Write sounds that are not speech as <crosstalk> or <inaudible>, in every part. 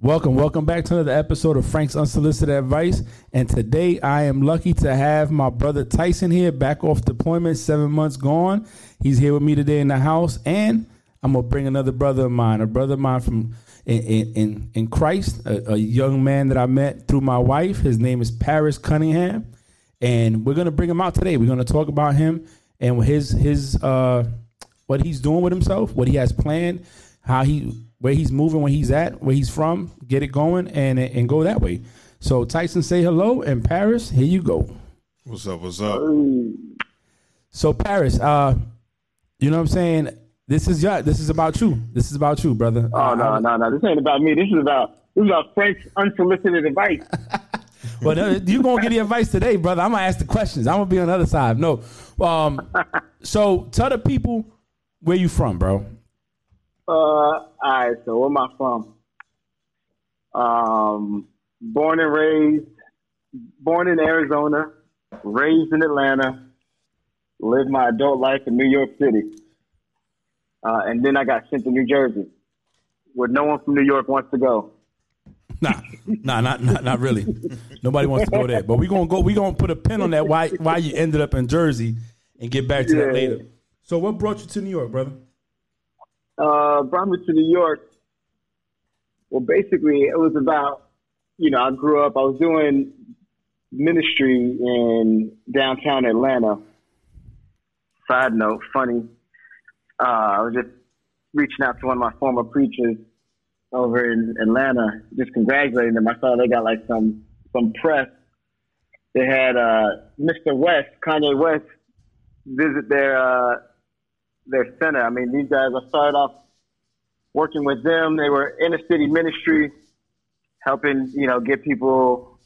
Welcome, welcome back to another episode of Frank's Unsolicited Advice. And today I am lucky to have my brother Tyson here, back off deployment, seven months gone. He's here with me today in the house, and I'm gonna bring another brother of mine, a brother of mine from in in, in Christ, a, a young man that I met through my wife. His name is Paris Cunningham, and we're gonna bring him out today. We're gonna talk about him and his his uh, what he's doing with himself, what he has planned, how he where he's moving, where he's at, where he's from, get it going, and and go that way. So Tyson, say hello, and Paris, here you go. What's up? What's up? So Paris, uh, you know what I'm saying? This is your, this is about you. This is about you, brother. Oh no, no, no! This ain't about me. This is about this is about Frank's unsolicited advice. <laughs> Well, no, you gonna get the advice today, brother. I'm gonna ask the questions. I'm gonna be on the other side. No. Um, <laughs> so tell the people where you from, bro. Uh, all right. So where am I from? Um, born and raised, born in Arizona, raised in Atlanta, lived my adult life in New York City, uh, and then I got sent to New Jersey, where no one from New York wants to go. Nah, nah, not not not really. Nobody wants to go there. But we gonna go. We gonna put a pin on that. Why why you ended up in Jersey, and get back to that later. So what brought you to New York, brother? Uh, brought me to New York. Well, basically, it was about, you know, I grew up, I was doing ministry in downtown Atlanta. Side note, funny. Uh, I was just reaching out to one of my former preachers over in Atlanta, just congratulating them. I saw they got like some some press. They had uh, Mr. West, Kanye West, visit their uh, their center. I mean, these guys, I started off working with them. They were inner city ministry, helping, you know, get people,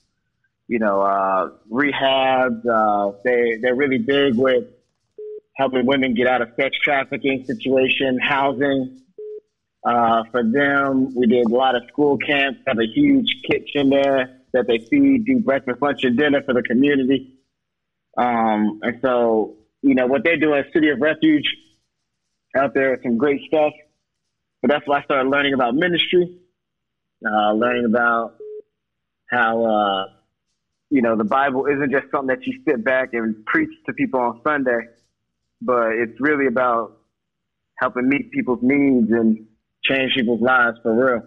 you know, uh, rehabs. Uh, they, they're really big with helping women get out of sex trafficking situation, housing. Uh, for them, we did a lot of school camps, have a huge kitchen there that they feed, do breakfast, lunch, and dinner for the community. Um, and so, you know, what they do doing, City of Refuge, out there with some great stuff. But that's why I started learning about ministry, uh, learning about how, uh, you know, the Bible isn't just something that you sit back and preach to people on Sunday, but it's really about helping meet people's needs and change people's lives for real.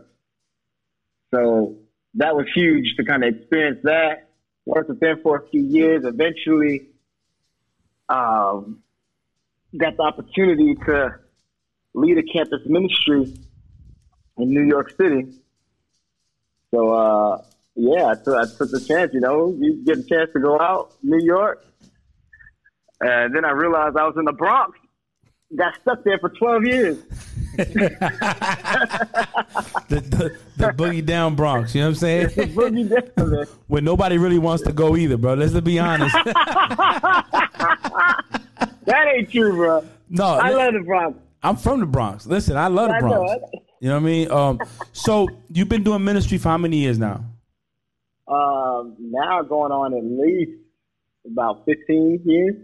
So that was huge to kind of experience that. Worked with them for a few years. Eventually, um, got the opportunity to lead a campus ministry in New York City. So, uh, yeah, I took, I took the chance, you know, you get a chance to go out, New York. And then I realized I was in the Bronx, got stuck there for 12 years. <laughs> The, the, the boogie down Bronx. You know what I'm saying? Boogie down there. <laughs> Where nobody really wants to go either, bro. Let's be honest. <laughs> That ain't true, bro. no, I love the Bronx. I'm from the Bronx. Listen, I love the know. Bronx. You know what I mean? Um, so you've been doing ministry for how many years now? Um, now going on at least about 15 years,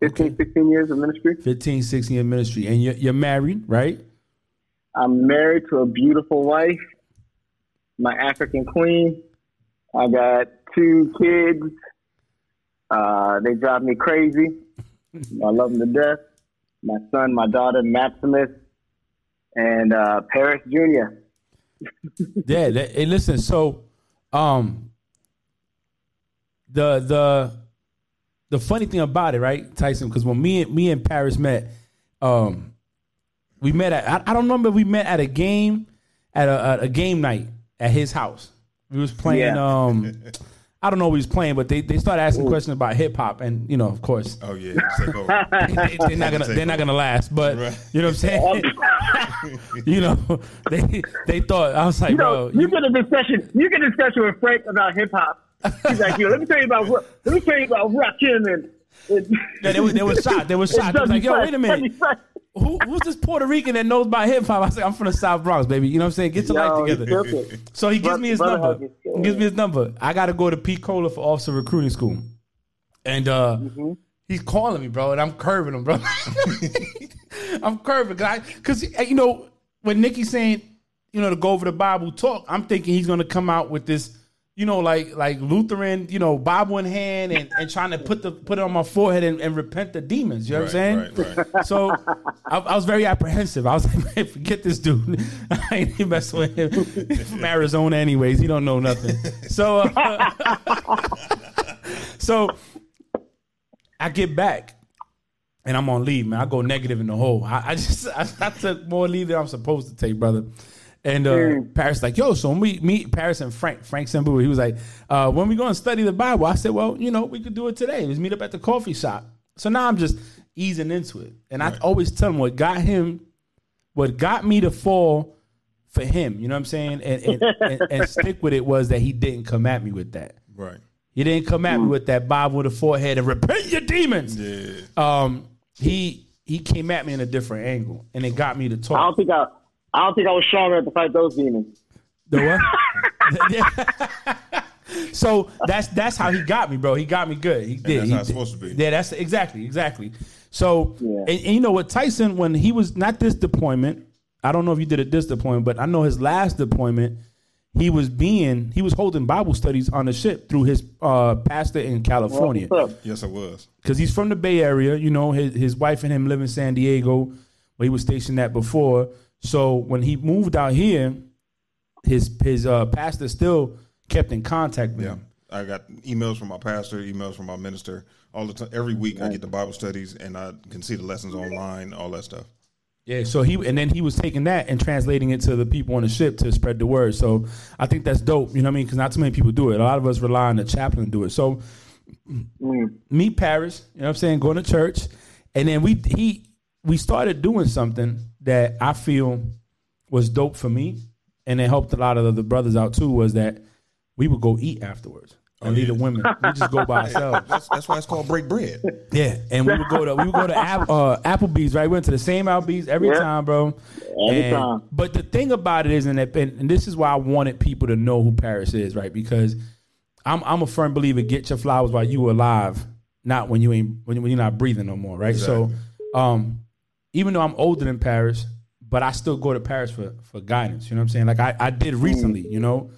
15, Okay. 16 years of ministry. 15, 16 year ministry. And you're, you're married, right? I'm married to a beautiful wife, my African queen. I got two kids. Uh, they drive me crazy. I love them to death. My son, my daughter, Maximus, and uh, Paris Jr. <laughs> Yeah. That, hey, listen. So, um, the the the funny thing about it, right, Tyson? Because when me and me and Paris met, um, we met at I, I don't remember if we met at a game at a, a game night at his house. We was playing. Yeah. Um, <laughs> I don't know what he was playing, but they, they started asking questions about hip hop, and you know, of course, Oh yeah, take over. <laughs> they, they're not gonna they're not gonna last. But Right. you know what I'm saying? <laughs> you know, <laughs> they they thought I was like, You know, bro, you get a discussion. You get a discussion with Frank about hip hop. He's like, yo, let me tell you about let me tell you about Rakim and. and Yeah, they were they were shocked. They were shocked. They was like, yo, wait a minute. Who, who's this Puerto Rican that knows about hip hop? I said, I'm from the South Bronx, baby. You know what I'm saying? Get your Yo, life together. So he gives me his brother number. He gives me his number. I got to go to P Cola for officer recruiting school, and uh, Mm-hmm. he's calling me, bro, and I'm curving him, bro. <laughs> I'm curving, because you know when Nikki's saying you know, to go over the Bible talk, I'm thinking he's gonna come out with this, you know, like like Lutheran, you know, Bible in hand and, and trying to put the put it on my forehead and, and repent the demons. You know what I'm saying? right, right. <laughs> So I, I was very apprehensive. I was like, man, forget this dude. <laughs> I ain't even messing with him. He's from Arizona, anyways. He don't know nothing. So, uh, <laughs> so I get back and I'm on leave, man. I go negative in the hole. I, I just I, I took more leave than I'm supposed to take, brother. And uh, Paris like, yo, so when we meet Paris and Frank, Frank Sembu, he was like, uh, when we go and study the Bible? I said, well, you know, we could do it today. Let's meet up at the coffee shop. So now I'm just easing into it. And I always tell him what got him, what got me to fall for him, you know what I'm saying? And, and, and, and <laughs> stick with it was that he didn't come at me with that. Right. He didn't come at me with that Bible with the forehead and repent your demons. Yeah. Um, he he came at me in a different angle, and it got me to talk. I don't think I, I don't think I was strong enough to fight those demons. The what? <laughs> <laughs> so that's that's how he got me, bro. He got me good. He did. that's He how it's did. supposed to be. Yeah, that's exactly exactly. So Yeah. and, and you know what, Tyson, when he was not this deployment, I don't know if you did it this deployment, but I know his last deployment, he was being he was holding Bible studies on the ship through his uh, pastor in California. What's up? Yes, I was. because he's from the Bay Area. You know, his his wife and him live in San Diego, where he was stationed at before. So when he moved out here, his his uh, pastor still kept in contact with Yeah. him. I got emails from my pastor, emails from my minister all the time. Every week I get the Bible studies and I can see the lessons online, all that stuff. Yeah, so he and then he was taking that and translating it to the people on the ship to spread the word. So I think that's dope. You know what I mean? Because not too many people do it. A lot of us rely on the chaplain to do it. So meet Paris. You know what I'm saying? Going to church, and then we he we started doing something that I feel was dope for me, and it helped a lot of the brothers out too. Was that we would go eat afterwards. And leave the women. We just go by <laughs> ourselves. That's, that's why it's called break bread. Yeah, and we would go to we would go to App, uh, Applebee's. Right, we went to the same Applebee's every Yeah. time, bro. Every And- time. But the thing about it is, and, that, and this is why I wanted people to know who Paris is, right? Because I'm I'm a firm believer. Get your flowers while you are alive, not when you ain't when, when you're not breathing no more, right? So, um, even though I'm older than Paris, but I still go to Paris for for guidance. You know what I'm saying? Like I I did recently, you know.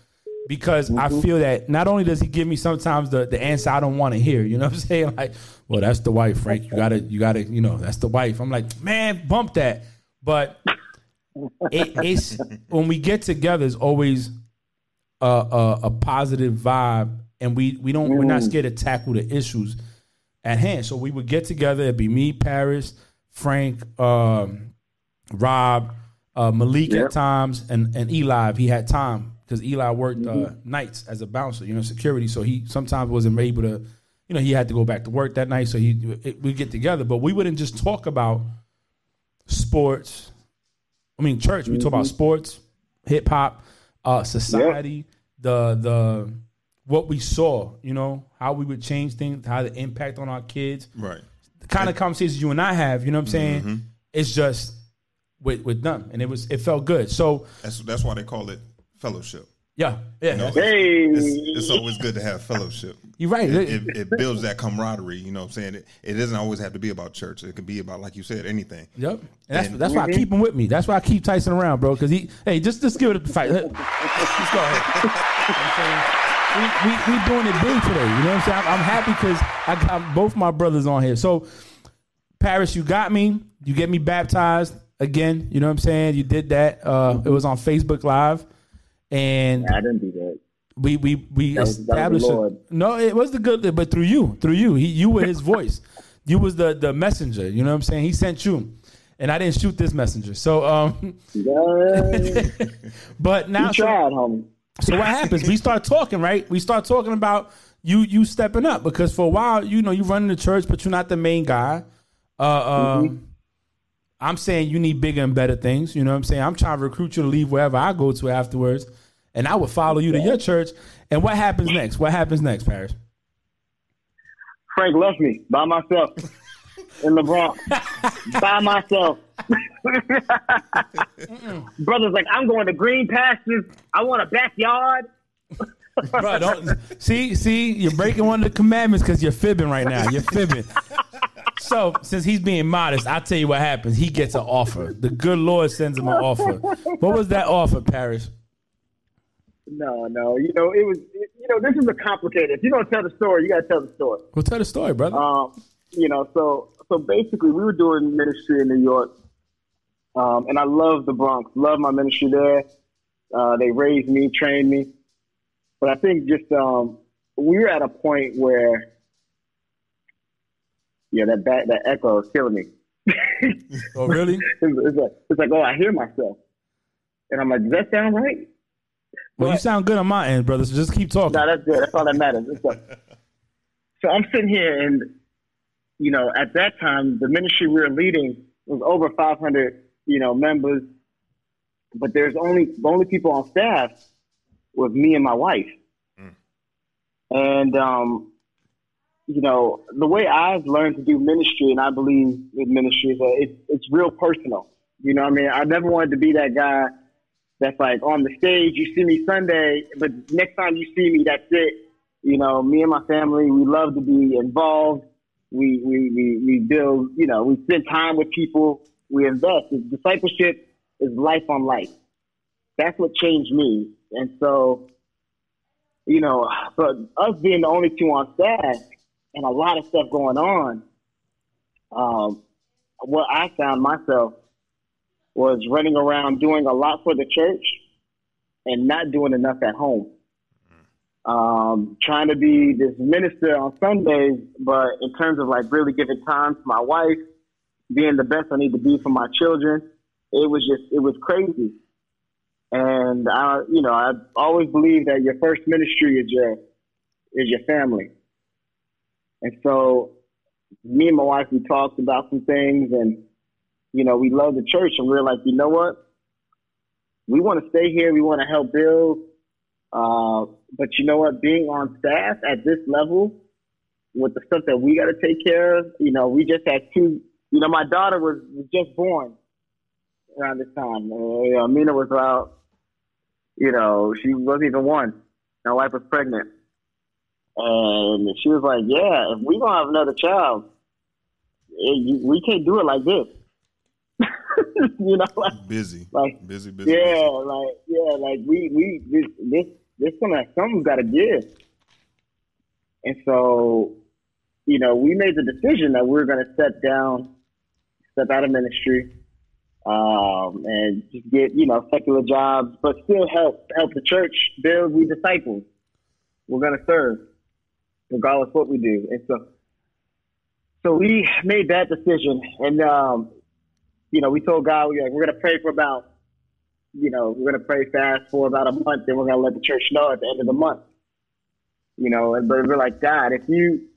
Because I mm-hmm. feel that not only does he give me sometimes the, the answer I don't want to hear, you know what I'm <laughs> saying? Like, well, that's the wife, Frank. You gotta, you gotta, you know, that's the wife. I'm like, man, bump that. But it, it's when we get together, it's always a, a, a positive vibe, and we we don't we're not mm. scared to tackle the issues at hand. So we would get together. It'd be me, Paris, Frank, um, Rob, uh, Malik Yep. at times, and and Eli if he had time because Eli worked uh, nights as a bouncer, you know, security. So he sometimes wasn't able to, you know, he had to go back to work that night. So he we get together, but we wouldn't just talk about sports. I mean, church. We talk about sports, hip hop, uh, society, the the what we saw. You know, how we would change things, how the impact on our kids Right. The kind of conversations you and I have, you know what I'm saying? Mm-hmm. It's just with with them, and it was it felt good. So That's that's why they call it fellowship. yeah, yeah, You know, Hey. it's, it's always good to have fellowship. you're right. It, it, it builds that camaraderie. You know what I'm saying? It, it doesn't always have to be about church. It can be about, like you said, anything. Yep, and that's And- that's why I mm-hmm. keep him with me. That's why I keep Tyson around, bro. Because he, hey, just just give it a fight. <laughs> Let's go ahead. <laughs> You know what I'm saying? we, we, we doing it big today. You know what I'm saying? I'm, I'm happy because I got both my brothers on here. So, Paris, you got me. You get me baptized again. You know what I'm saying? You did that. Uh, it was on Facebook Live, and I didn't do that. we we we That was- that was the established. a- no, it was the good, but through you, through you, he, you were his <laughs> voice. You was the the messenger. You know what I'm saying? He sent you, and I didn't shoot this messenger. So, um, Yeah, <laughs> but now, you tried, homie. So what happens? We start talking, right? We start talking about you you stepping up because for a while, you know, you running the church, but you're not the main guy. Uh, um, I'm saying you need bigger and better things. You know what I'm saying? I'm trying to recruit you to leave wherever I go to afterwards, and I would follow you to your church. And what happens next? What happens next, Paris? Frank left me by myself in the Bronx. by myself. <laughs> Brother's like, I'm going to green pastures. I want a backyard. Bro, don't see, see, you're breaking one of the commandments because you're fibbing right now. You're fibbing. So since he's being modest, I'll tell you what happens. He gets an offer. The good Lord sends him an offer. What was that offer, Paris? No, no. You know, it was. It, you know, this is a complicated. If you don't tell the story, you got to tell the story. Well, tell the story, brother. Um, you know, so so basically, we were doing ministry in New York, um, and I love the Bronx. Love my ministry there. Uh, they raised me, trained me, but I think just um, we were at a point where, yeah, that back, that echo is killing me. oh, really? <laughs> it's, it's, like, it's like, oh, I hear myself, and I'm like, does that sound right? Well, you sound good on my end, brother. So just keep talking. No, that's good. That's all that matters. <laughs> so I'm sitting here, and you know, at that time, the ministry we were leading was over 500, you know, members, but there's only the only people on staff was me and my wife, mm. and um, you know, the way I've learned to do ministry, and I believe in ministry, is that it's it's real personal. You know, I mean, I never wanted to be that guy that's like on the stage. You see me Sunday, but next time you see me, that's it. You know, me and my family, we love to be involved. We we we, we build. You know, we spend time with people. We invest. Discipleship is life on life. That's what changed me. And so, you know, but us being the only two on staff and a lot of stuff going on, um, what I found myself was running around doing a lot for the church and not doing enough at home. Um, trying to be this minister on Sundays, but in terms of like really giving time to my wife, being the best I need to be for my children, it was just it was crazy. And I, you know, I always believe that your first ministry is your is your family. And so, me and my wife we talked about some things, and you know, we love the church and we're like, you know what? We want to stay here. We want to help build. Uh, but you know what? Being on staff at this level with the stuff that we got to take care of, you know, we just had two, you know, my daughter was, was just born around this time. Uh, you know, Mina was about, you know, she wasn't even one. My wife was pregnant. And she was like, yeah, if we don't have another child, it, we can't do it like this. <laughs> you know, like, busy, like busy, busy. Yeah, busy. like yeah, like we we this this this gonna something's got to give, and so you know we made the decision that we are gonna step down, step out of ministry, um, and just get you know secular jobs, but still help help the church build. We disciples. We're gonna serve, regardless what we do, and so so we made that decision, and um, you know, we told God we like, we're going to pray for about, you know, we're going to pray fast for about a month, then we're going to let the church know at the end of the month. You know, and but we're like, God, if you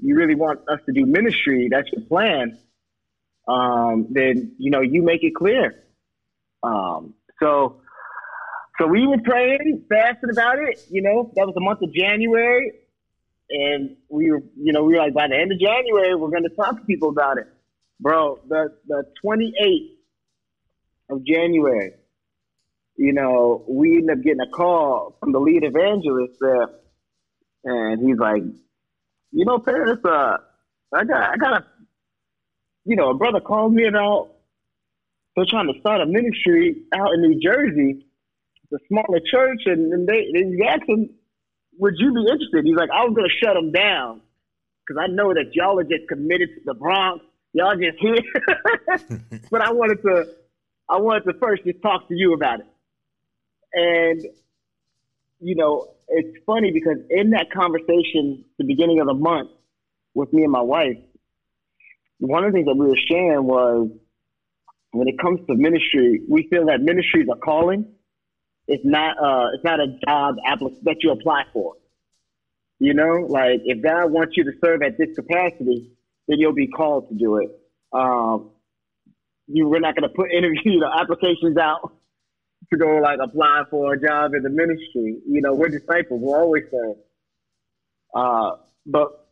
you really want us to do ministry, that's your plan. Um, then you know, you make it clear. Um, so, so we were praying, fasting about it. You know, that was the month of January, and we were, you know, we were like, by the end of January, we're going to talk to people about it bro, the the 28th of January, you know, we end up getting a call from the lead evangelist there, and he's like, you know, Paris, uh, I got, I got a, you know, a brother called me about they're trying to start a ministry out in New Jersey, a smaller church, and, and they, they asked him, would you be interested? He's like, I was gonna shut them down because I know that y'all are just committed to the Bronx y'all just here. <laughs> but I wanted to, I wanted to first just talk to you about it. And, you know, it's funny because in that conversation, the beginning of the month with me and my wife, one of the things that we were sharing was when it comes to ministry, we feel that ministry is a calling. It's not, uh, it's not a job applic- that you apply for. You know, like if God wants you to serve at this capacity, then you'll be called to do it. Um, you we're not going to put <laughs> interview you know, applications out to go like apply for a job in the ministry. You know, we're disciples. We're always saying. Uh, but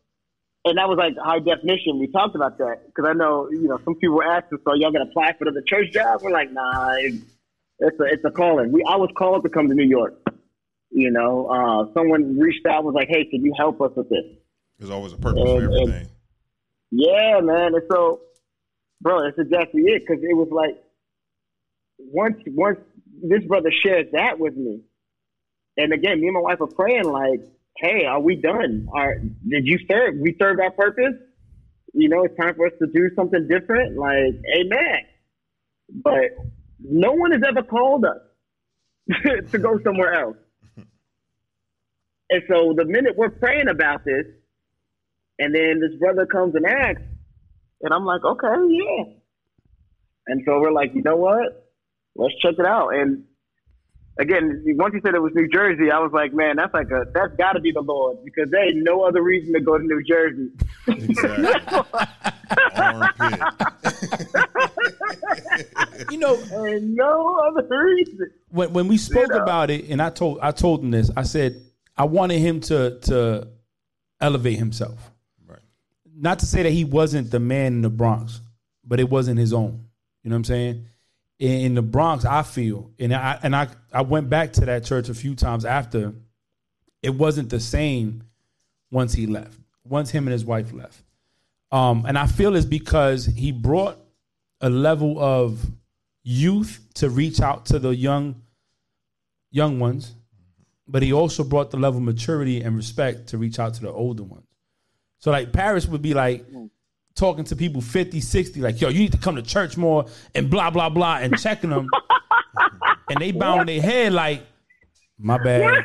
and that was like high definition. We talked about that because I know you know some people were asking, so y'all gonna apply for the church job? We're like, nah, it's a it's a calling. We I was called to come to New York. You know, uh, someone reached out was like, hey, can you help us with this? There's always a purpose and, for everything. Yeah, man. And so, bro, that's exactly it. Because it was like once once this brother shared that with me, and again, me and my wife are praying like, "Hey, are we done? Are did you serve? We served our purpose. You know, it's time for us to do something different. Like, amen." But no one has ever called us <laughs> to go somewhere else. <laughs> And so the minute we're praying about this, and then this brother comes and asks, and I'm like, okay, yeah. And so we're like, you know what? Let's check it out. And again, once you said it was New Jersey, I was like, man, that's like a that's got to be the Lord because there ain't no other reason to go to New Jersey. Exactly. <laughs> you know, and no other reason. When when we spoke you know? about it, and I told I told him this, I said I wanted him to to elevate himself. Right. Not to say that he wasn't the man in the Bronx, but it wasn't his own. You know what I'm saying? In, in the Bronx, I feel, and I and I I went back to that church a few times after. It wasn't the same once he left. Once him and his wife left. Um, and I feel it's because he brought a level of youth to reach out to the young young ones but he also brought the level of maturity and respect to reach out to the older ones. So like Paris would be like talking to people 50, 60, like, yo, you need to come to church more and blah, blah, blah, and checking them. <laughs> and they bound their head like, my bad.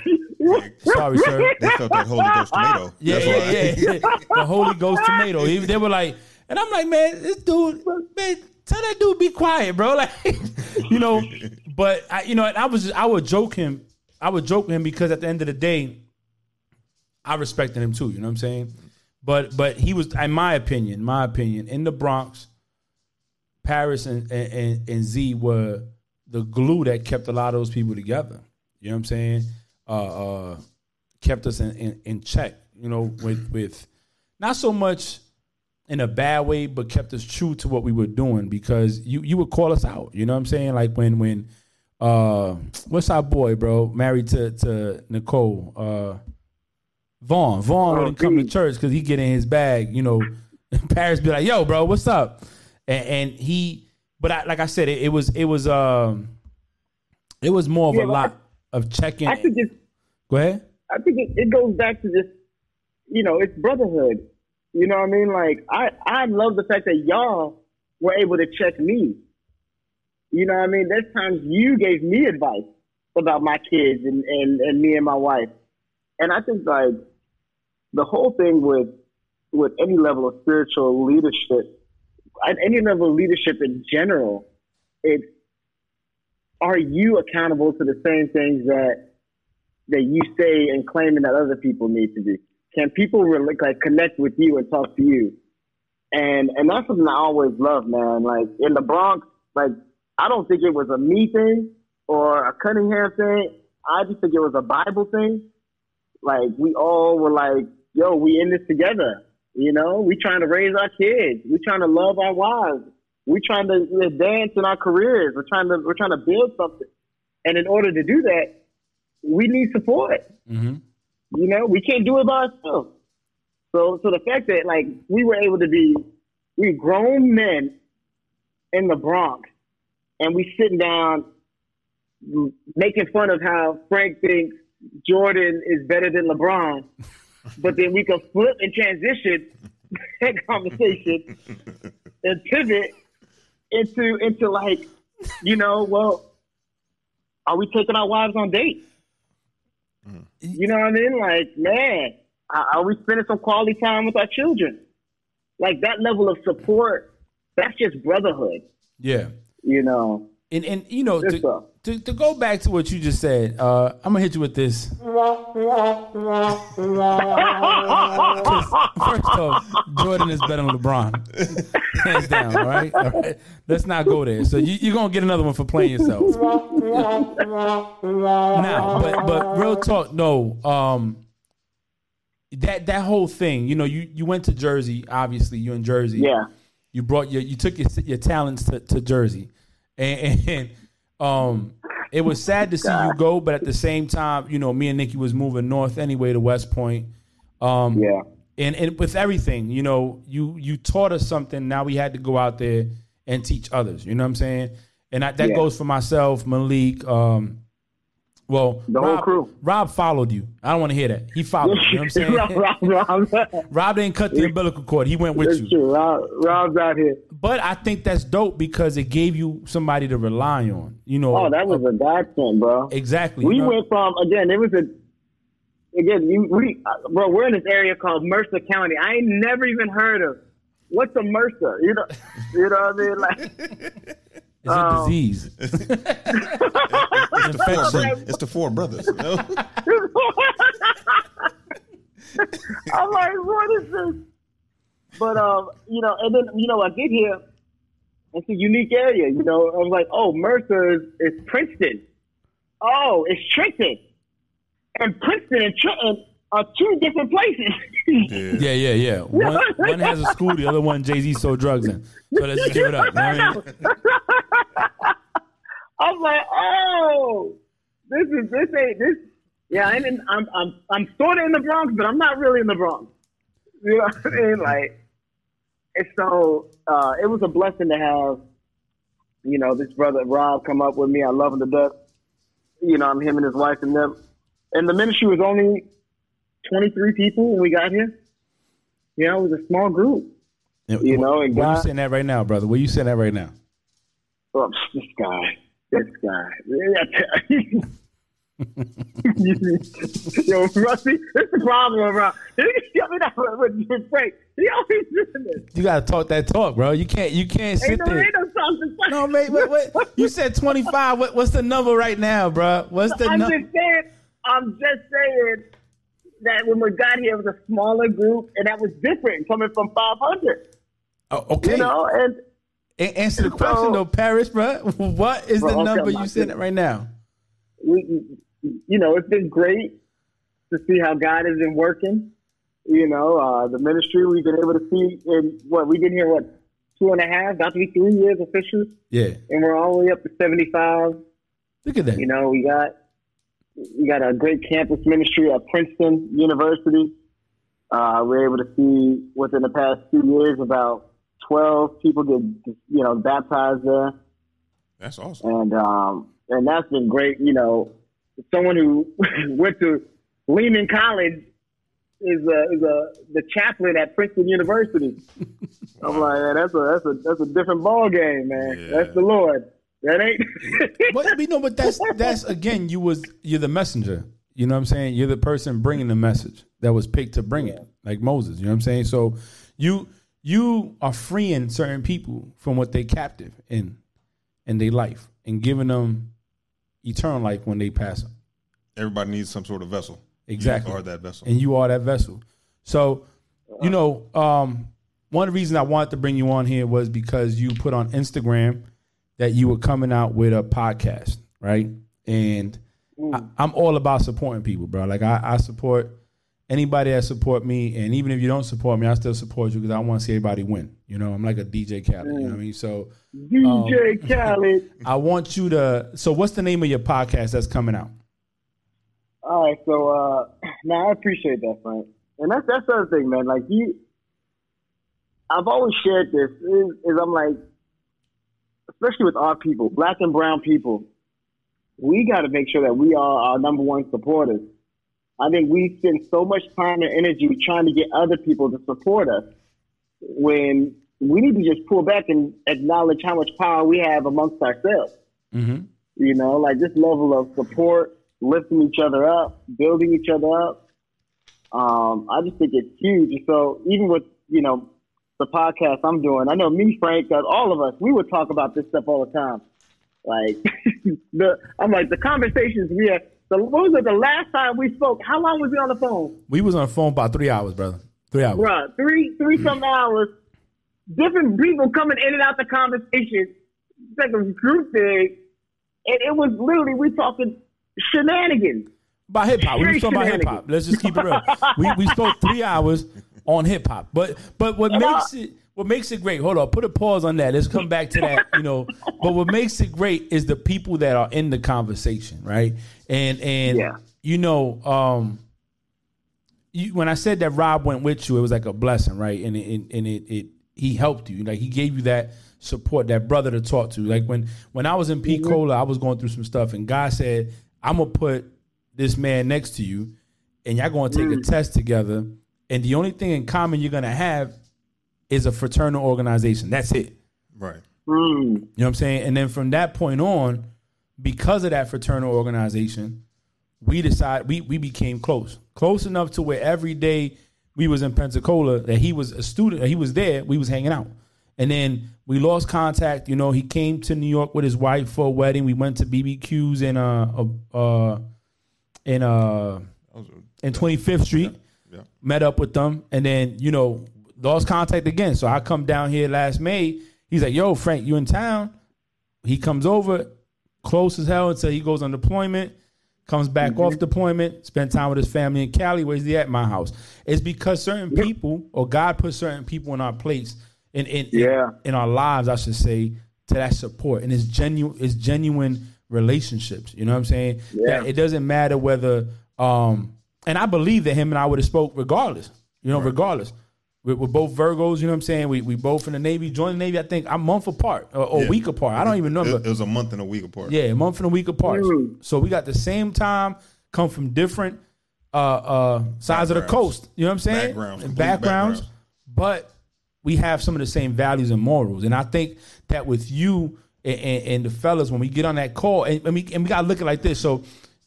Sorry, sir. They felt that Holy Ghost tomato. <laughs> Yeah, yeah, yeah. The Holy Ghost tomato. They were like, and I'm like, man, this dude, man, tell that dude be quiet, bro. <laughs> Like, you know, but I, you know, I was, I would joke him I would joke him because at the end of the day, I respected him too. You know what I'm saying? But but he was, in my opinion, my opinion, in the Bronx, Paris and and, and Z were the glue that kept a lot of those people together. You know what I'm saying? Uh, uh, kept us in, in, in check. You know, with with not so much in a bad way, but kept us true to what we were doing because you you would call us out. You know what I'm saying? Like when when uh, what's our boy, bro? Married to to Nicole. Uh, Vaughn. Vaughn wouldn't come to church because he get in his bag. You know, <laughs> Paris be like, "Yo, bro, what's up?" And, and he, but I, like I said, it, it, was it was um, it was more of yeah, a lot I, of checking. I think it's. Go ahead. I think it, it goes back to just You know, it's brotherhood. You know what I mean? Like I, I love the fact that y'all were able to check me. You know what I mean? There's times you gave me advice about my kids and, and, and me and my wife. And I think like the whole thing with with any level of spiritual leadership, at any level of leadership in general, it's are you accountable to the same things that that you say and claiming that other people need to be? Can people really like connect with you and talk to you? And and that's something I always love, man. Like in the Bronx, like I don't think it was a me thing or a Cunningham thing. I just think it was a Bible thing. Like we all were like, yo, we in this together. You know, we trying to raise our kids. We trying to love our wives. We trying to advance in our careers. We're trying to we're trying to build something. And in order to do that, we need support. Mm-hmm. You know, we can't do it by ourselves. So so the fact that like we were able to be we grown men in the Bronx and we sitting down making fun of how Frank thinks Jordan is better than LeBron, <laughs> but then we can flip and transition that conversation and pivot into into like, you know, well, are we taking our wives on dates? Mm. You know what I mean? Like, man, are we spending some quality time with our children? Like that level of support, that's just brotherhood. Yeah you know. And and you know to, to, to go back to what you just said, uh, I'm gonna hit you with this. <laughs> First off, Jordan is better than LeBron, <laughs> hands down. All right, all right. Let's not go there. So you, you're gonna get another one for playing yourself. now, but but real talk, no. Um, that that whole thing, you know, you you went to Jersey. Obviously, you're in Jersey. Yeah you brought your you took your your talents to, to Jersey, and, and um, it was sad to see you go, but at the same time, you know, me and Nikki was moving north anyway to West Point. Um, yeah. and and with everything, you know, you you taught us something. Now we had to go out there and teach others. You know what I'm saying? And I, that Yeah. goes for myself, Malik. Um, well, The whole Rob, crew. Rob followed you. I don't want to hear that. He followed you. You know what I'm saying? <laughs> Rob, Rob, Rob didn't cut the umbilical cord. He went with That's you. true. Rob, Rob's out here. But I think that's dope because it gave you somebody to rely on. You know, Oh, that was a godsend, bro. exactly. We you know? went from again. It was a again. You, we, uh, bro, we're in this area called Mercer County. I ain't never even heard of. What's a Mercer? You know, you know what I mean? Like, <laughs> It's a um, disease. <laughs> <laughs> It's the four, bro- it's the four brothers. you know? I'm like, what is this? But um, you know, and then you know, I get here. It's a unique area. You know, I was like, oh, Mercer is, is Princeton. Oh, it's Trenton. And Princeton and Trenton are two different places. Yeah. Yeah, yeah, yeah. <laughs> One, one has a school, the other one Jay Z sold drugs in. So let's give it up. You know what I mean? I'm like, oh, this is this ain't this. Yeah, I'm in, I'm I'm I'm sort of in the Bronx, but I'm not really in the Bronx. You know what I mean? Like, and so uh, it was a blessing to have, you know, this brother Rob come up with me. I love him to death. You know, I'm him and his wife and them. And the ministry was only 23 people when we got here. You know, it was a small group. You know, and where you saying that right now, brother? Where you saying that right now? Oh, this guy. This guy. <laughs> <laughs> Yo, Rusty, this is the problem. I mean, that with Frank. He always doing this. You gotta talk that talk, bro. You can't you can't sit Ain't no, there. ain't no something. No, mate. What, what? You said twenty five. What, what's the number right now, bro? What's the number? I'm just saying. I'm just saying that when we got here, it was a smaller group, and that was different coming from 500. Oh, okay. You know, and answer the So- question though, Paris, bro. <laughs> What is the Bro, number you said it right now? we, you know, it's been great to see how God has been working. You know, uh, the ministry we've been able to see in what we've been here, what two and a half, about to be three years officially. Yeah. and we're all the way up to seventy five. Look at that. You know, we got we got a great campus ministry at Princeton University. Uh, we're able to see within the past two years about twelve people get you know baptized there That's awesome. and um, and that's been great. You know, someone who <laughs> went to Lehman College is a, is a the chaplain at Princeton University. <laughs> I'm like, man, that's a that's a that's a different ball game, man. Yeah. That's the Lord. That ain't. <laughs> but you know, but that's that's again, you was you're the messenger. You know what I'm saying? You're the person bringing the message that was picked to bring it, like Moses. You know what I'm saying? So you you are freeing certain people from what they captive in in their life and giving them eternal life when they pass. Everybody needs some sort of vessel. Exactly. You are that vessel. and you are that vessel. So, you know, um, one reason I wanted to bring you on here was because you put on Instagram that you were coming out with a podcast, right? And I, I'm all about supporting people, bro. Like I, I support anybody that support me, and even if you don't support me, I still support you because I want to see everybody win. You know, I'm like a DJ Khaled. You know what I mean? So DJ Khaled. <laughs> I want you to. So, what's the name of your podcast that's coming out? All right, so uh <clears throat> now I appreciate that, Frank. And that's that's the other thing, man. Like you I've always shared this is, is I'm like especially with our people, black and brown people, we gotta make sure that we are our number one supporters. I think we spend so much time and energy trying to get other people to support us when we need to just pull back and acknowledge how much power we have amongst ourselves. Mm-hmm. You know, like this level of support, lifting each other up, building each other up. Um, I just think it's huge. So even with, you know, the podcast I'm doing, I know me, Frank, uh, all of us, we would talk about this stuff all the time. Like <laughs> the, I'm like the conversations we had. The, what was it? The last time we spoke, how long was we on the phone? We was on the phone about three hours, brother. Three hours. Bruh, three, three mm-hmm. some hours. Different people coming in and out the conversation. It's like a group thing. And it was literally, we talking shenanigans. About hip hop. We was talking about hip hop. Let's just keep it real. we we spoke three hours on hip hop. But but what And I- makes it what makes it great, hold on, put a pause on that. Let's come back to that, you know. But what makes it great is the people that are in the conversation, right? And and Yeah. you know, um you, when I said that Rob went with you, it was like a blessing, right? And it, and it, it he helped you, like he gave you that support, that brother to talk to. Like when when I was in P Cola, I was going through some stuff, and God said, "I'm gonna put this man next to you, and y'all gonna take a test together, and the only thing in common you're gonna have is a fraternal organization. That's it." Right. Mm. You know what I'm saying? And then from that point on, because of that fraternal organization, we decided we we became close, close enough to where every day we was in Pensacola that he was a student, he was there, we was hanging out, and then we lost contact. You know, he came to New York with his wife for a wedding. We went to BBQs in uh uh in uh in 25th Street. Yeah. Met up with them, and then you know lost contact again. So I come down here last May. He's like, "Yo, Frank, you in town?" He comes over, close as hell until he goes on deployment. Comes back off deployment, spend time with his family in Cali. Where's he at? My house. It's because certain people, or God put certain people in our place, in in, in- Yeah. in our lives, I should say, to that support. And it's genuine, it's genuine relationships. You know what I'm saying? Yeah. That it doesn't matter whether um and I believe that him and I would have spoke regardless. You know, regardless. We're, we're both Virgos, you know what I'm saying? We we both in the Navy, joined the Navy, I think a month apart or, or a Yeah. week apart. I don't even It, remember. it was a month and a week apart. Yeah, a month and a week apart. Mm. So we got the same time, come from different uh uh sides of the coast. You know what I'm saying? Backgrounds, And backgrounds. backgrounds. But we have some of the same values and morals. And I think that with you and, and, and the fellas, when we get on that call, and, and we and we gotta look at it like this. So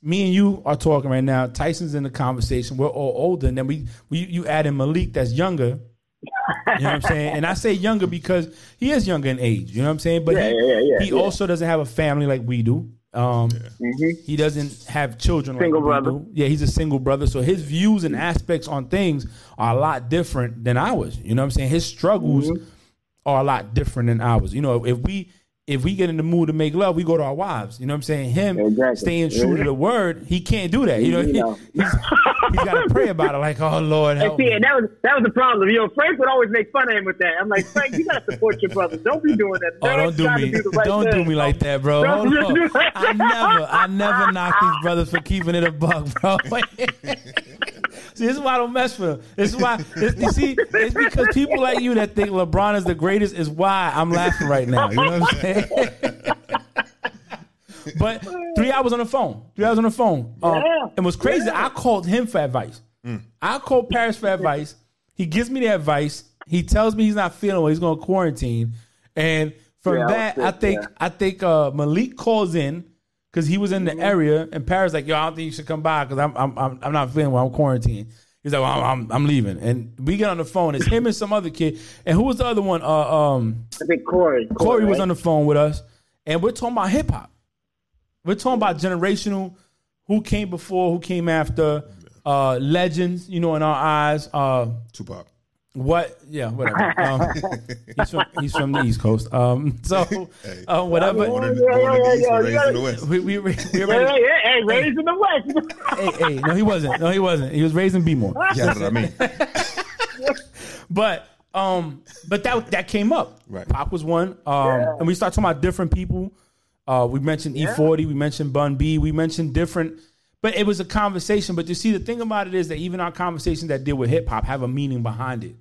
me and you are talking right now. Tyson's in the conversation. We're all older, and then we, we you add in Malik that's younger. You know what I'm <laughs> saying? And I say younger because he is younger in age. You know what I'm saying? But Yeah, he, yeah, yeah, he also doesn't have a family like we do. Um, He doesn't have children Single like brother. do. Yeah, he's a single brother. So his views and aspects on things are a lot different than ours. You know what I'm saying? His struggles Mm-hmm. are a lot different than ours. You know, if we if we get in the mood to make love, we go to our wives. You know what I'm saying? Him Exactly. staying true to the word, he can't do that. You know, You He, <laughs> he's, he's got to pray about it. Like, oh Lord, And see, me. and that was that was the problem. You know, Frank would always make fun of him with that. I'm like, Frank, you gotta support your brother. Don't be doing that. Oh, don't do Trying to me. the right don't do thing. me like that, bro. Don't Hold do on. I never, I never knock these brothers for keeping it a buck, bro. <laughs> <laughs> see, this is why I don't mess with them. This is why, it's, you see, it's because people like you that think LeBron is the greatest is why I'm laughing right now. You know what I'm saying? <laughs> but three hours on the phone, three hours on the phone. Um, Yeah. And what's crazy, I called him for advice. I called Paris for advice. He gives me the advice. He tells me he's not feeling well. He's going to quarantine. And from Yeah, I was that, I think yeah. I think uh, Malik calls in because he was in Mm-hmm. the area, and Paris like, "Yo, I don't think you should come by because I'm, I'm I'm I'm not feeling well. I'm quarantined." He's like, well, I'm, I'm I'm leaving, and we get on the phone. It's him and some other kid, and who was the other one? Uh, um, I think Corey. Corey was right? on the phone with us, and we're talking about hip hop. We're talking about generational, who came before, who came after, uh, legends, you know, in our eyes. Uh, Tupac. What? Yeah, whatever. <laughs> Um, he's from he's from the East Coast. Um, so uh, whatever. Born in, born in the East yeah, and you raised in the West. We we we, we Yeah, already, yeah, hey, raised in the West. hey, hey, no, he wasn't. No, he wasn't. He was raised in B-more. <laughs> Yeah, that's what I mean. <laughs> But um, but that that came up. Right. Pop was one. Um, and we start talking about different people. Uh, we mentioned E40. We mentioned Bun B. We mentioned different. But it was a conversation. But you see, the thing about it is that even our conversations that deal with hip hop have a meaning behind it.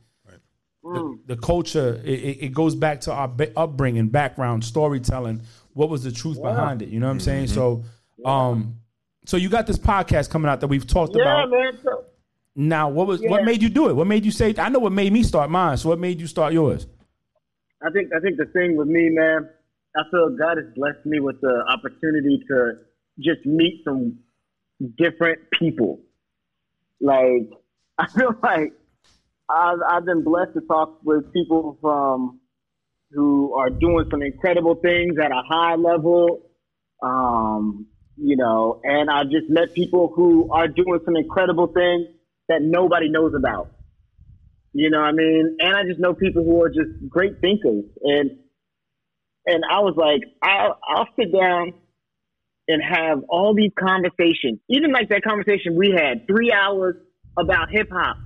The, the culture it, it goes back to our upbringing, background, storytelling. What was the truth behind it? You know what I'm saying? So, um, so you got this podcast coming out that we've talked about. yeah, about. man. So, Now, what was what made you do it? What made you say? I know what made me start mine. So, what made you start yours? I think I think the thing with me, man, I feel God has blessed me with the opportunity to just meet some different people. Like <laughs> I feel like I've I've been blessed to talk with people from who are doing some incredible things at a high level. Um, you know, and I just met people who are doing some incredible things that nobody knows about. You know I mean? And I just know people who are just great thinkers. And and I was like, I'll I'll sit down and have all these conversations. Even like that conversation we had, three hours about hip hop.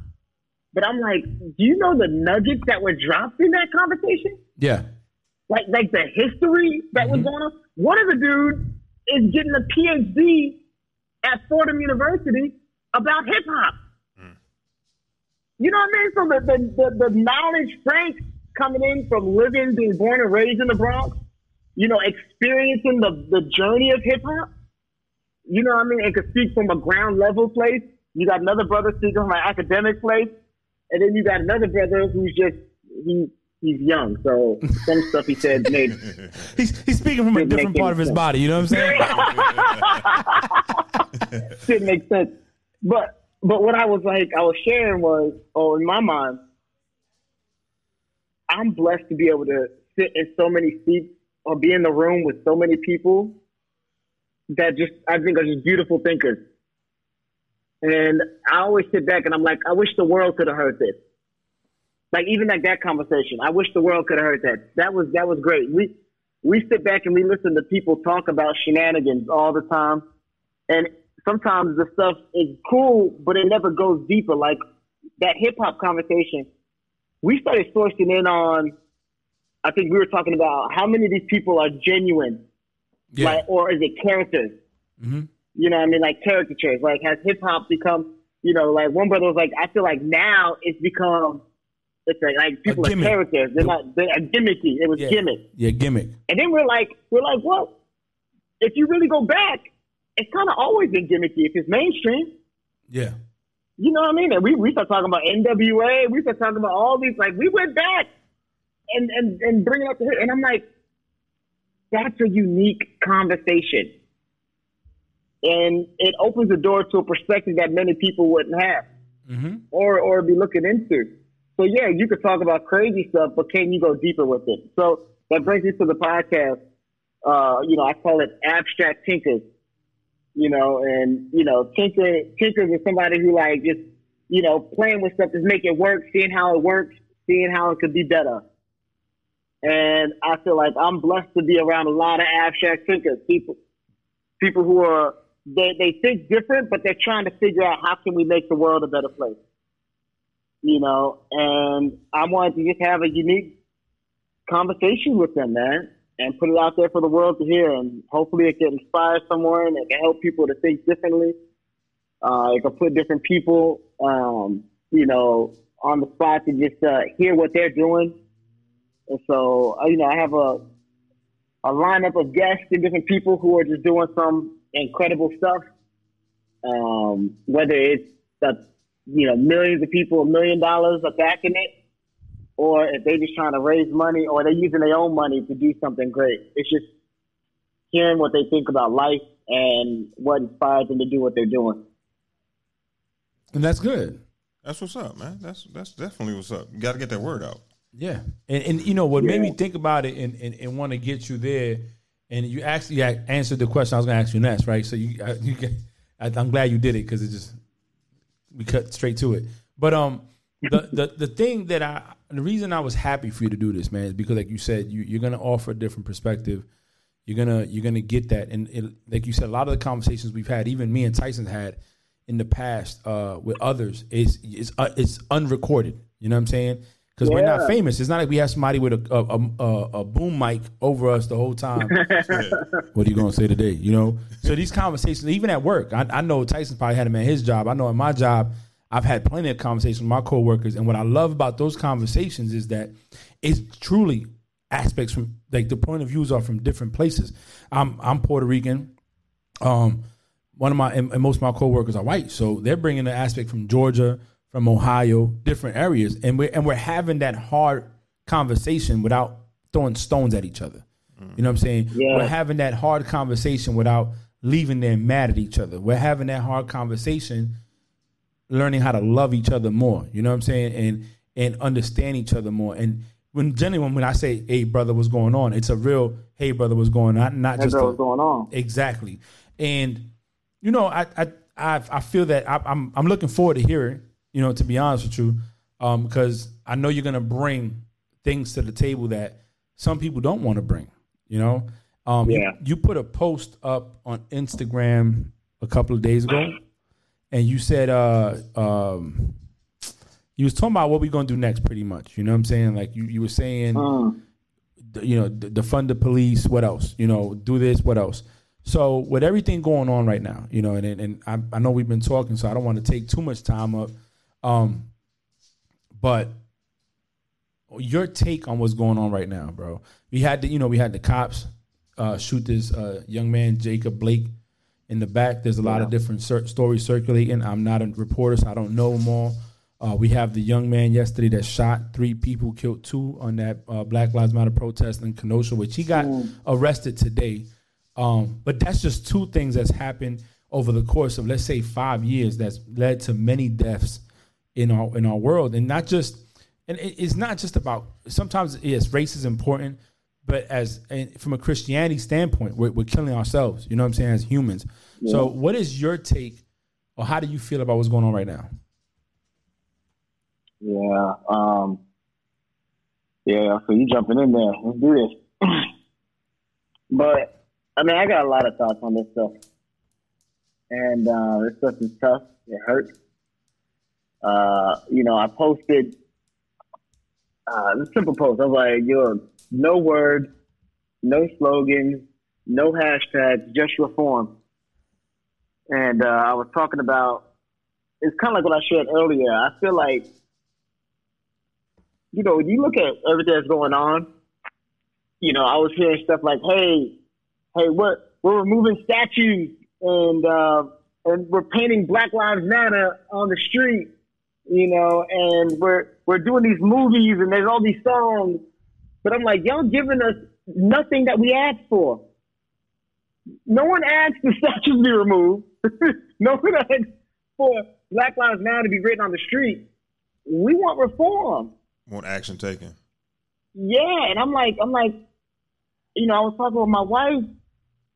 But I'm like, do you know the nuggets that were dropped in that conversation? Yeah, Like like the history that was mm-hmm. going on. One of the dudes is getting a PhD at Fordham University about hip hop. Mm. You know what I mean? So the the, the, the knowledge Frank coming in from living, being born and raised in the Bronx, you know, experiencing the, the journey of hip hop, you know what I mean, and could speak from a ground level place. You got another brother speaking from an academic place, and then you got another brother who's just he he's young, so some stuff he said made <laughs> He's he's speaking from a different part of his sense. body. You know what I'm saying? <laughs> didn't make sense. But but what I was like, I was sharing was, oh, in my mind, I'm blessed to be able to sit in so many seats or be in the room with so many people that just I think are just beautiful thinkers. And I always sit back and I'm like, I wish the world could have heard this. Like even like that conversation, I wish the world could have heard that. That was that was great. We we sit back and we listen to people talk about shenanigans all the time, and sometimes the stuff is cool, but it never goes deeper. Like that hip hop conversation, we started sourcing in on. I think we were talking about how many of these people are genuine, Yeah. like, or is it characters? hmm You know what I mean? Like caricatures. Like has hip hop become, you know, like one brother was like, I feel like now it's become, it's like, like people are characters. They're The- not, they're gimmicky. It was Yeah. gimmick. Yeah, gimmick. And then we're like, we're like, well, if you really go back, it's kind of always been gimmicky. If it's mainstream, Yeah. you know what I mean? And we, we start talking about NWA. We start talking about all these, like, we went back and, and, and bringing up the hit. And I'm like, that's a unique conversation. And it opens the door to a perspective that many people wouldn't have hmm or, or be looking into. So, yeah, you could talk about crazy stuff, but can you go deeper with it? So that brings me to the podcast. Uh, you know, I call it abstract tinkers you know, and you know, tinker tinkers is somebody who like just you know playing with stuff, just make it work, seeing how it works, seeing how it could be better. And I feel like I'm blessed to be around a lot of abstract thinkers, people, people who are they they think different, but they're trying to figure out how can we make the world a better place. You know, and I wanted to just have a unique conversation with them, man and put it out there for the world to hear. And hopefully it can inspire someone. It can help people to think differently. Uh, it can put different people, um, you know, on the spot to just uh, hear what they're doing. And so, uh, you know, I have a a lineup of guests and different people who are just doing some incredible stuff. Um, whether it's the, you know, millions of people, a million dollars are backing it, or if they're just trying to raise money or they're using their own money to do something great. It's just hearing what they think about life and what inspires them to do what they're doing. And that's good. That's what's up, man. That's that's definitely what's up. You got to get that word out. Yeah, and and you know what made me think about it and, and, and want to get you there, and you actually answered the question I was going to ask you next, right? So you I- you I, I'm glad you did it because it just we cut straight to it. But um, the the the thing that I the reason I was happy for you to do this, man, is because like you said, you you're gonna offer a different perspective. You're gonna you're gonna get that, and it, like you said, a lot of the conversations we've had, even me and Tyson had in the past uh, with others, is is uh, it's unrecorded. You know what I'm saying? Because we're not famous. It's not like we have somebody with a a, a a boom mic over us the whole time. <laughs> what are you gonna say today? You know. So these conversations, even at work, I, I know Tyson probably had them at his job. I know in my job, I've had plenty of conversations with my coworkers, and what I love about those conversations is that it's truly aspects from like the point of views are from different places. I'm I'm Puerto Rican. Um, one of my and, and most of my coworkers are white, so they're bringing the aspect from Georgia, from Ohio, different areas, and we're and we're having that hard conversation without throwing stones at each other. You know what I'm saying? Yeah. We're having that hard conversation without leaving there mad at each other. We're having that hard conversation, learning how to love each other more. You know what I'm saying? And and understand each other more. And when generally when I say, "Hey brother, what's going on?" It's a real, "Hey brother, what's going on?" Not That's just what's going on. Exactly, and you know, I I I, I feel that I, I'm I'm looking forward to hearing. You know, to be honest with you, um, because I know you're gonna bring things to the table that some people don't want to bring. You know, um, you- Yeah. you, put a post up on Instagram a couple of days ago, and you said, uh, um, you was talking about what we're gonna do next, pretty much. You know what I'm saying? Like you, you were saying Mm. d- you know, defund the police. What else? You know, do this. What else? So with everything going on right now, you know, and and, and I, I know we've been talking, so I don't want to take too much time up. Um, but your take on what's going on right now, bro. We had the, you know, we had the cops uh, shoot this uh, young man, Jacob Blake, in the back. There's a lot of different cir- stories circulating. I'm not a reporter, so I don't know them all. Uh, we have the young man yesterday that shot three people, killed two on that uh, Black Lives Matter protest in Kenosha, which he got arrested today. Um, but that's just two things that's happened over the course of let's say five years that's led to many deaths in our in our world, and not just and it- it's not just about. Sometimes yes, race is important, but as from a Christianity standpoint, we're, we're killing ourselves. You know what I'm saying as humans. So, what is your take, or how do you feel about what's going on right now? Yeah. Um, yeah. So you jumping in there? Let's do this. <clears throat> but I mean, I got a lot of thoughts on this stuff, and uh, this stuff is tough. It hurts. Uh, you know, I posted uh, a simple post. I was like, "Yo, no words, no slogans, no hashtags, just reform." And uh, I was talking about it's kind of like what I shared earlier. I feel like you know, when you look at everything that's going on, you know, I was hearing stuff like, "Hey, hey, we're we're removing statues and uh, and we're painting Black Lives Matter on the street, you know, and we're we're doing these movies and there's all these songs." But I'm like, y'all giving us nothing that we asked for. No one asked the <laughs> statues be removed. <laughs> no one asked for Black Lives Matter to be written on the street. We want reform. Want action taken. Yeah, and I'm like, I'm like, you know, I was talking with my wife,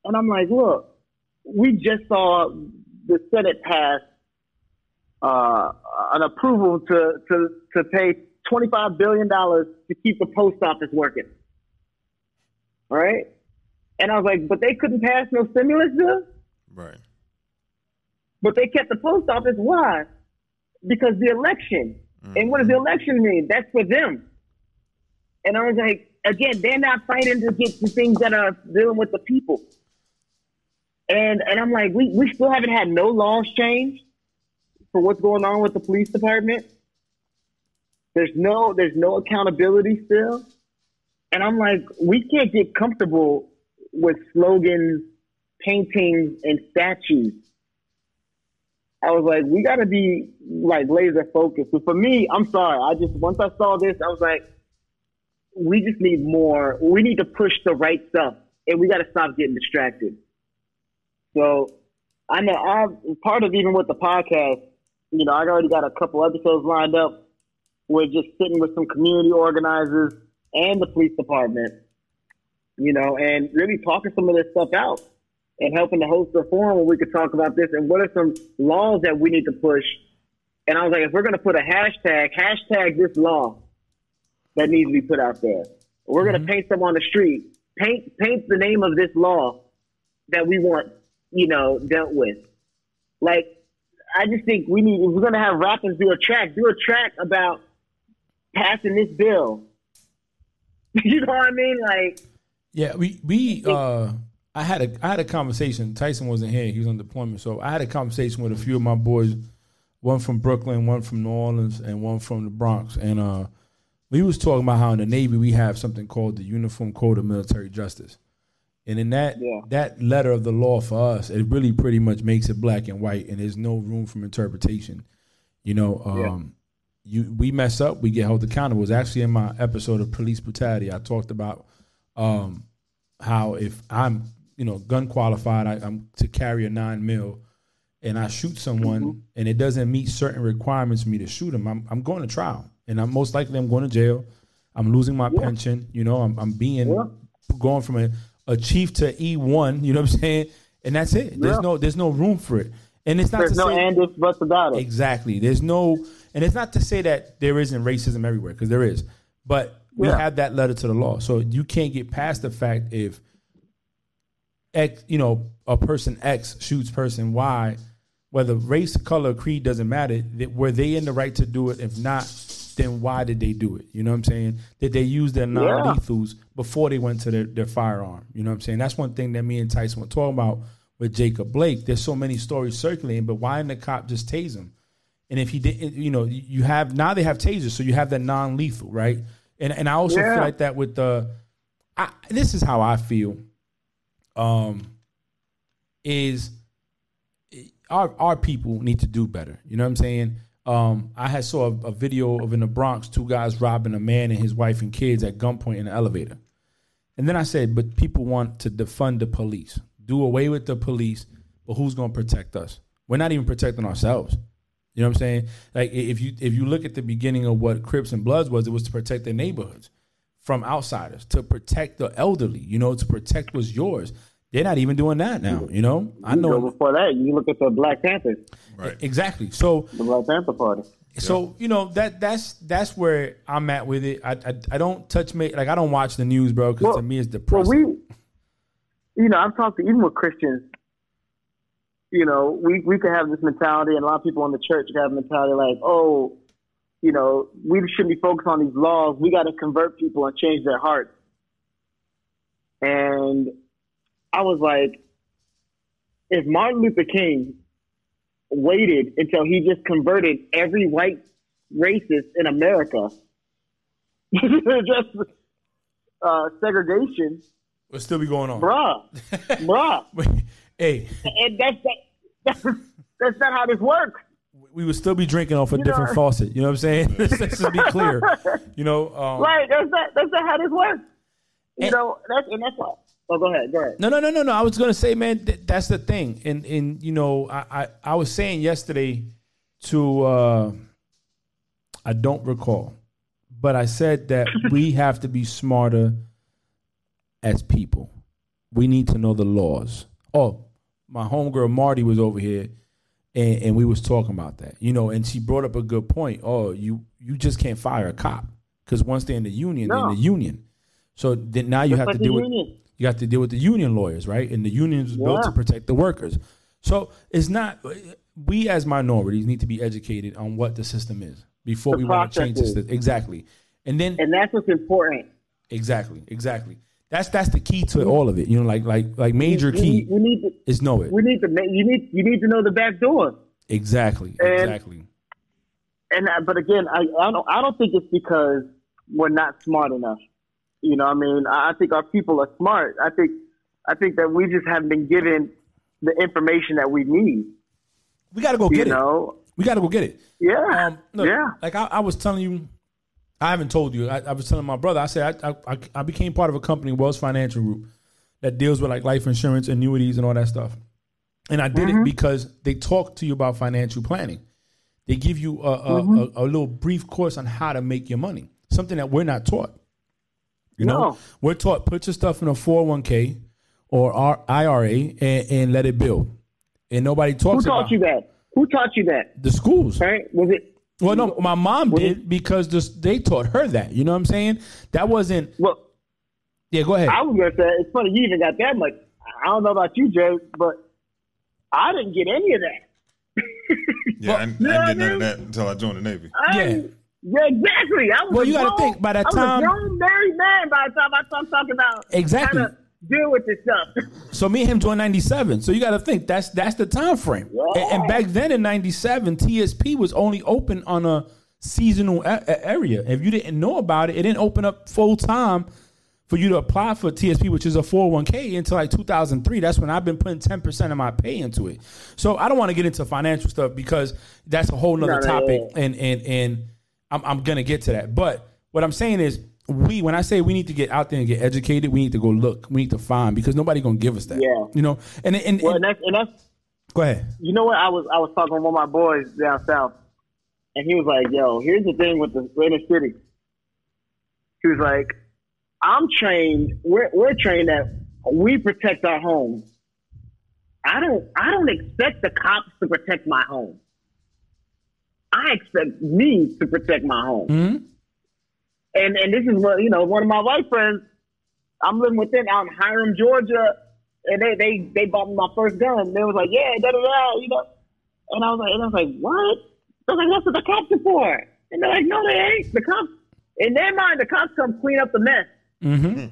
and I'm like, look, we just saw the Senate pass uh, an approval to to to pay 25 billion dollars to keep the post office working. All right, and I was like, but they couldn't pass no stimulus bill, Right. but they kept the post office. Why? Because the election. And what does the mm-hmm. election mean? That's for them. And I was like, again, they're not fighting to get the things that are dealing with the people. And and I'm like, we, we still haven't had no laws changed for what's going on with the police department. There's no there's no accountability still. And I'm like, we can't get comfortable with slogans, paintings, and statues. I was like, we got to be like laser focused. But for me, I'm sorry. I just once I saw this, I was like, we just need more. We need to push the right stuff, and we got to stop getting distracted. So I know I'm part of even with the podcast. You know, I already got a couple episodes lined up. We're just sitting with some community organizers and the police department. You know, and really talking some of this stuff out and helping to host a forum where we could talk about this and what are some laws that we need to push. And I was like, if we're going to put a hashtag, hashtag this law that needs to be put out there. We're going to mm-hmm. paint some on the street. Paint paint the name of this law that we want, you know, dealt with. Like, I just think we need. If we're going to have rappers do a track, do a track about passing this bill. <laughs> you know what I mean? Like, Yeah, we we uh I had a I had a conversation. Tyson wasn't here; he was on deployment. So I had a conversation with a few of my boys, one from Brooklyn, one from New Orleans, and one from the Bronx. And uh, we was talking about how in the Navy we have something called the Uniform Code of Military Justice, and in that Yeah. that letter of the law for us, it really pretty much makes it black and white, and there's no room for interpretation. You know, um, you we mess up, we get held accountable. It was actually in my episode of Police Brutality. I talked about um, how if I'm you know gun qualified, I, I'm to carry a nine mil, and I shoot someone, and it doesn't meet certain requirements for me to shoot them, I'm I'm going to trial, and I'm most likely I'm going to jail. I'm losing my pension. You know, I'm I'm being Yeah. going from a, a chief to E one. You know what I'm saying? And that's it. There's Yeah. no there's no room for it. And it's not there's to no say and buts about it. Exactly. There's no, and it's not to say that there isn't racism everywhere because there is, but we Yeah. have that letter to the law, so you can't get past the fact if X, you know, a person X shoots person Y, whether race, color, creed doesn't matter. Were they in the right to do it? If not, then why did they do it? You know what I'm saying? Did they use their non-lethals before they went to their, their firearm? You know what I'm saying? That's one thing that me and Tyson were talking about with Jacob Blake. There's so many stories circulating, but why didn't the cop just tase him? And if he didn't, you know, you have now they have tasers, so you have that non-lethal, right? And and I also Yeah. feel like that with the. I, this is how I feel. Um, is our our people need to do better. You know what I'm saying? Um, I had saw a, a video of in the Bronx two guys robbing a man and his wife and kids at gunpoint in an elevator. And then I said, but people want to defund the police, do away with the police, but who's going to protect us? We're not even protecting ourselves. You know what I'm saying? Like if you if you look at the beginning of what Crips and Bloods was, it was to protect their neighborhoods from outsiders, to protect the elderly. You know, to protect what's yours. They're not even doing that now. You know, I You go know before that, you look at the Black Panthers, Right. exactly. So the Black Panther Party. so you know that that's that's where I'm at with it. I I, I don't touch me like I don't watch the news, bro, because Well- to me it's depressing. Well, depressing. we, you know, I've talked to even with Christians. You know, we we could have this mentality, and a lot of people in the church have a mentality like, oh, you know, we shouldn't be focused on these laws. We got to convert people and change their hearts. And I was like, if Martin Luther King waited until he just converted every white racist in America <laughs> just uh, segregation, Will still be going on, bruh, <laughs> bruh. hey, And that's that's that's not how this works. we would still be drinking off a You different know- faucet. You know what I'm saying? <laughs> Let's just be clear. You know, um, Right? That's not that's not how this works. You And- know, that's and that's why. Oh, go ahead, go ahead. No, no, no, no, no. I was gonna say, man, th- that's the thing, and and you know, I, I I was saying yesterday to uh I don't recall, but I said that <laughs> we have to be smarter as people. We need to know the laws. Oh, my homegirl Marty was over here, and, and we was talking about that, you know, and she brought up a good point. Oh, you you just can't fire a cop because once they're in the union, they're in the union. So then now you Just have like to deal with. You have to deal with the union lawyers, right? And the union is built to protect the workers. So it's not we as minorities need to be educated on what the system is before The we want to change the system. Exactly. And then And that's what's important. exactly, exactly. That's that's the key to all of it. You know, like like like major We, key we need to is know it. we need to you need you need to know the back door. Exactly. And- Exactly. And uh, but again, I I don't I don't think it's because we're not smart enough. You know, what I mean, I think our people are smart. I think I think that we just haven't been given the information that we need. We gotta go You get it. know, We gotta go get it. yeah, Um, look, yeah. Like I, I was telling you, I haven't told you. I, I was telling my brother. I said I, I I became part of a company, Wells Financial Group, that deals with like life insurance, annuities, and all that stuff. And I did it because they talk to you about financial planning. They give you a, a, a, a little brief course on how to make your money, something that we're not taught. You know, No. we're taught put your stuff in a four hundred one k or R- IRA and, and let it build. And nobody talks Who talks taught about you that? Who taught you that? the schools. Right? Was it? Well, no, my mom What did because this, they taught her that. You know what I'm saying? That wasn't. Well, Yeah, go ahead. I was gonna say it's funny you even got that much. I don't know about you, Jay, but I didn't get any of that. Yeah, I, <laughs> I didn't you know what get I none of that until I joined the Navy. I Yeah. Yeah, exactly. I was Well, you gotta think, by that I was time- a grown married man by the time I started talking about Exactly. how to deal with this stuff. <laughs> so me and him joined '97. So you got to think that's that's the time frame. Yeah. And, and back then in '97, TSP was only open on a seasonal a- a- area. If you didn't know about it, it didn't open up full time for you to apply for TSP, which is a 401k, until like 2003. That's when I've been putting 10% of my pay into it. So I don't want to get into financial stuff because that's a whole nother No, no, topic, and and and I'm, I'm gonna get to that. But what I'm saying is, we when I say we need to get out there and get educated, we need to go look, we need to find because nobody gonna give us that. Yeah. you know. And and, and, well, and that's and that's go ahead. you know what I was I was talking with one of my boys down south, and he was like, "Yo, here's the thing with the inner city." He was like, "I'm trained. We're we're trained that we protect our homes. I don't I don't expect the cops to protect my home. I expect me to protect my home. hmm And and this is what you know. One of my white friends, I'm living with them out in Hiram, Georgia, and they they they bought me my first gun. They was like, yeah, da da da, you know. And I was like, and I was like, what? I was like, that's what the cops are for. And they're like, no, they ain't. The cops, in their mind, the cops come clean up the mess. hmm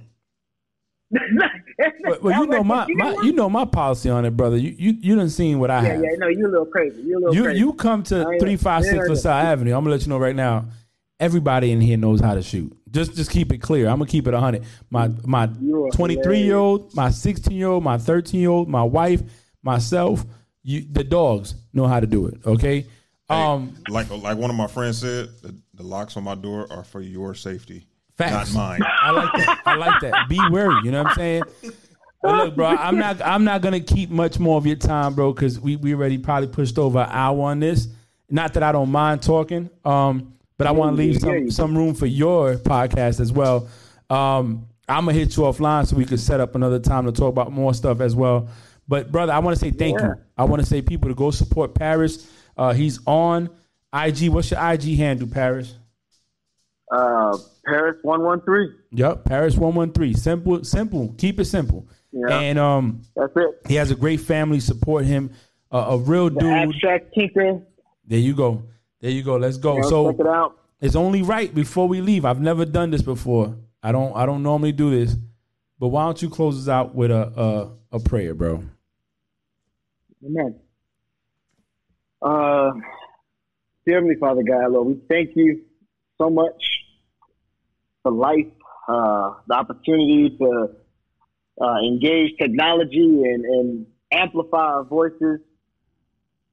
well, well, you know my, my you know my policy on it, brother. You you you done seen what I yeah, have. Yeah, no, you a little crazy. You a little you, crazy. You come to three five six LaSalle Avenue. I'm gonna let you know right now. Everybody in here knows how to shoot. Just just keep it clear. I'm gonna keep it hundred. My my 23 year old, my 16 year old, my 13 year old, my wife, myself. You the dogs know how to do it. Okay. Hey, um, like like one of my friends said, the, the locks on my door are for your safety. Facts. Not mine. I like that. I like that. Be wary. You know what I'm saying? But look, bro, I'm not. I'm not gonna keep much more of your time, bro, because we we already probably pushed over an hour on this. Not that I don't mind talking, um, but I want to leave some some room for your podcast as well. Um, I'm gonna hit you offline so we could set up another time to talk about more stuff as well. But brother, I want to say thank yeah. you. I want to say people to go support Paris. Uh, he's on IG. What's your IG handle, Paris? Uh, Paris one one three. Yep, Paris one one three. Simple, simple. Keep it simple. Yeah. And um, that's it. He has a great family support him. Uh, a real the dude. Abstract tinker. There you go. There you go. Let's go. Yeah, so check it out. It's only right before we leave. I've never done this before. I don't. I don't normally do this. But why don't you close us out with a a, a prayer, bro? Amen. Uh, dear Heavenly Father God, Lord, we thank you so much for life, uh, the opportunity to uh, engage technology and, and, amplify our voices.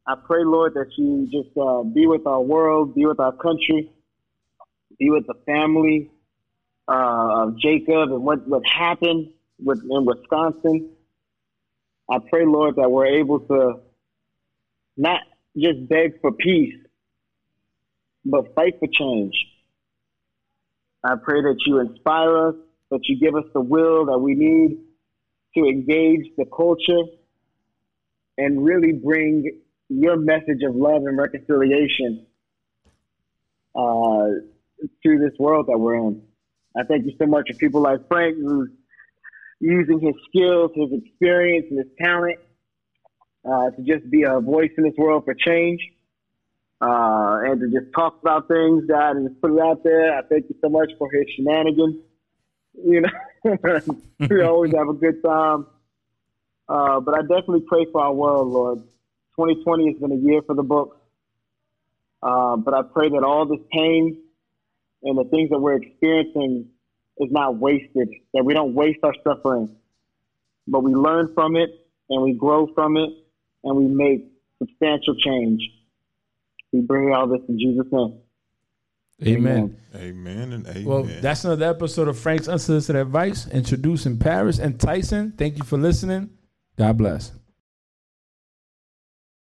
I pray, Lord, that you just uh, be with our world, be with our country, be with the family uh, of Jacob and what, what happened with, in Wisconsin. I pray, Lord, that we're able to not just beg for peace, but fight for change. I pray that you inspire us, that you give us the will that we need to engage the culture and really bring your message of love and reconciliation uh, to this world that we're in. I thank you so much for people like Frank who's using his skills, his experience, and his talent uh, to just be a voice in this world for change uh, and to just talk about things, God, and just put it out there. I thank you so much for his shenanigans. You know, <laughs> we always have a good time. Uh, but I definitely pray for our world, Lord. 2020 has been a year for the book. Uh, but I pray that all this pain and the things that we're experiencing is not wasted, that we don't waste our suffering, but we learn from it and we grow from it and we make substantial change. We bring all this in Jesus' name. Amen. Amen and amen. Well, that's another episode of Frank's Unsolicited Advice, introducing Paris and Tyson. Thank you for listening. God bless.